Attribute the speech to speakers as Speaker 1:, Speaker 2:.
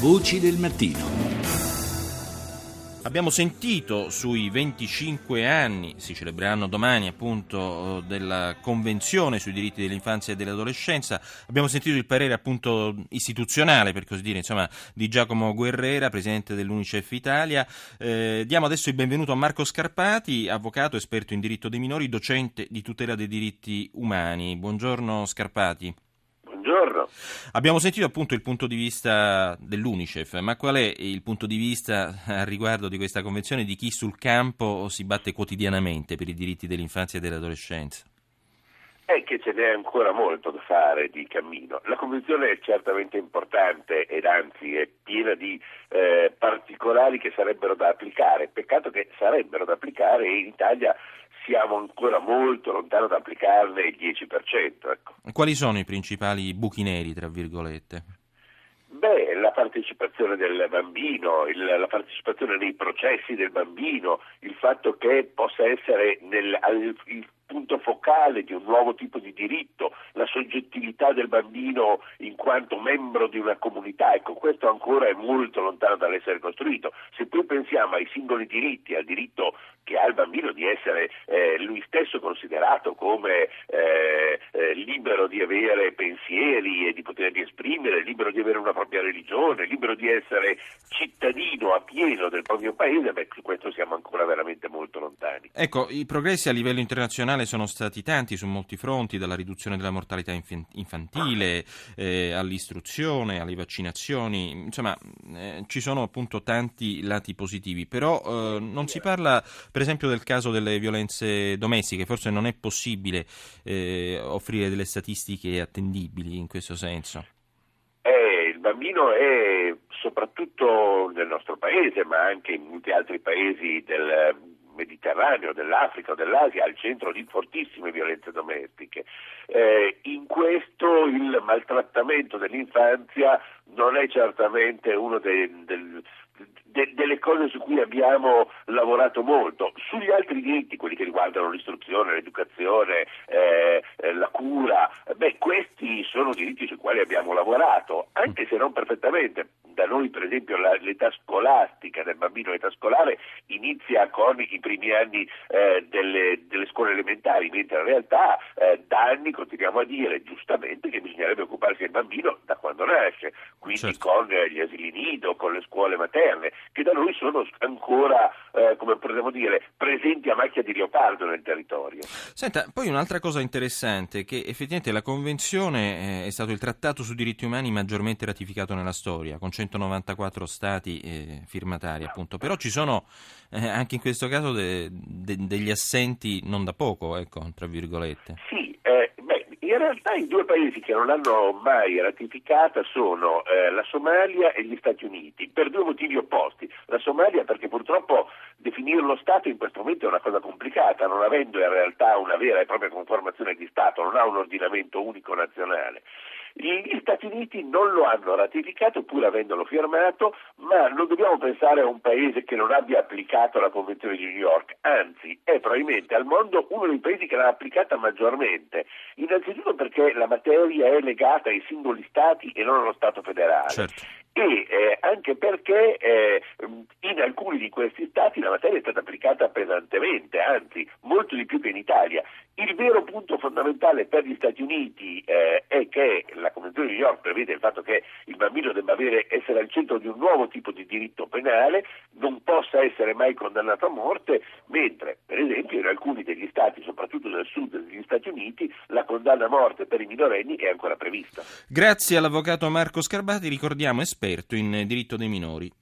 Speaker 1: Voci del mattino.
Speaker 2: Abbiamo sentito sui 25 anni, si celebreranno domani appunto, della Convenzione sui diritti dell'infanzia e dell'adolescenza, abbiamo sentito il parere appunto istituzionale, per così dire, insomma, di Giacomo Guerrera, presidente dell'Unicef Italia. Eh, diamo adesso il benvenuto a Marco Scarpati, avvocato, esperto in diritto dei minori, docente di tutela dei diritti umani. Buongiorno Scarpati.
Speaker 3: Buongiorno.
Speaker 2: Abbiamo sentito appunto il punto di vista dell'Unicef, ma qual è il punto di vista a riguardo di questa convenzione di chi sul campo si batte quotidianamente per i diritti dell'infanzia e dell'adolescenza?
Speaker 3: È che ce n'è ancora molto da fare di cammino. La convenzione è certamente importante ed anzi è piena di eh, particolari che sarebbero da applicare. Peccato che sarebbero da applicare e in Italia siamo ancora molto lontano da applicarne il 10%. Ecco.
Speaker 2: Quali sono i principali buchi neri, tra virgolette?
Speaker 3: Beh, la partecipazione del bambino, il, la partecipazione nei processi del bambino, il fatto che possa essere nel, il punto focale di un nuovo tipo di diritto, la soggettività del bambino in quanto membro di una comunità, ecco questo ancora è molto lontano dall'essere costruito. Se poi pensiamo ai singoli diritti, al diritto che ha il bambino di essere eh, lui stesso considerato come eh, eh, libero di avere pensieri e di poterli esprimere, libero di avere una propria religione, libero di essere cittadino a pieno del proprio paese, beh, su questo siamo ancora veramente molto lontani.
Speaker 2: Ecco, i progressi a livello internazionale sono stati tanti su molti fronti, dalla riduzione della mortalità infantile eh, all'istruzione, alle vaccinazioni, insomma eh, ci sono appunto tanti lati positivi, però eh, non si parla per esempio del caso delle violenze domestiche, forse non è possibile eh, offrire delle statistiche attendibili in questo senso.
Speaker 3: Bambino è soprattutto nel nostro paese, ma anche in molti altri paesi del Mediterraneo, dell'Africa dell'Asia al centro di fortissime violenze domestiche. Eh, in questo il maltrattamento dell'infanzia non è certamente uno dei, del, de, delle cose su cui abbiamo lavorato molto. Sugli altri diritti, quelli che riguardano l'istruzione, l'educazione, eh, eh, la cura, beh, diritti sui quali abbiamo lavorato, anche se non perfettamente. Da noi, per esempio, la, l'età scolastica del bambino, l'età scolare, inizia con i primi anni eh, delle, delle, scuole elementari, mentre in realtà eh, da anni continuiamo a dire giustamente che bisognerebbe occuparsi del bambino da quando nasce, quindi certo. con gli asili nido, con le scuole materne che da noi sono ancora, eh, come potremmo dire, presenti a macchia di leopardo nel territorio.
Speaker 2: Senta, poi un'altra cosa interessante è che effettivamente la Convenzione eh, è stato il trattato sui diritti umani maggiormente ratificato nella storia, con 194 stati eh, firmatari appunto, però ci sono eh, anche in questo caso de, de, degli assenti non da poco, ecco, tra virgolette.
Speaker 3: Sì, in realtà i due paesi che non l'hanno mai ratificata sono eh, la Somalia e gli Stati Uniti, per due motivi opposti. La Somalia perché purtroppo definire lo Stato in questo momento è una cosa complicata, non avendo in realtà una vera e propria conformazione di Stato, non ha un ordinamento unico nazionale. Gli Stati Uniti non lo hanno ratificato pur avendolo firmato, ma non dobbiamo pensare a un paese che non abbia applicato la Convenzione di New York, anzi è probabilmente al mondo uno dei paesi che l'ha applicata maggiormente, innanzitutto perché la materia è legata ai singoli Stati e non allo Stato federale.
Speaker 2: Certo
Speaker 3: e eh, anche perché eh, in alcuni di questi stati la materia è stata applicata pesantemente, anzi molto di più che in Italia. Il vero punto fondamentale per gli Stati Uniti eh, è che la Convenzione di New York prevede il fatto che il bambino debba avere, essere al centro di un nuovo tipo di diritto penale, non possa essere mai condannato a morte, mentre per esempio in alcuni degli stati, soprattutto nel sud degli Stati Uniti, la condanna a morte per i minorenni è ancora prevista.
Speaker 2: Grazie all'avvocato Marco Scarbati, ricordiamo esperto in diritto dei minori.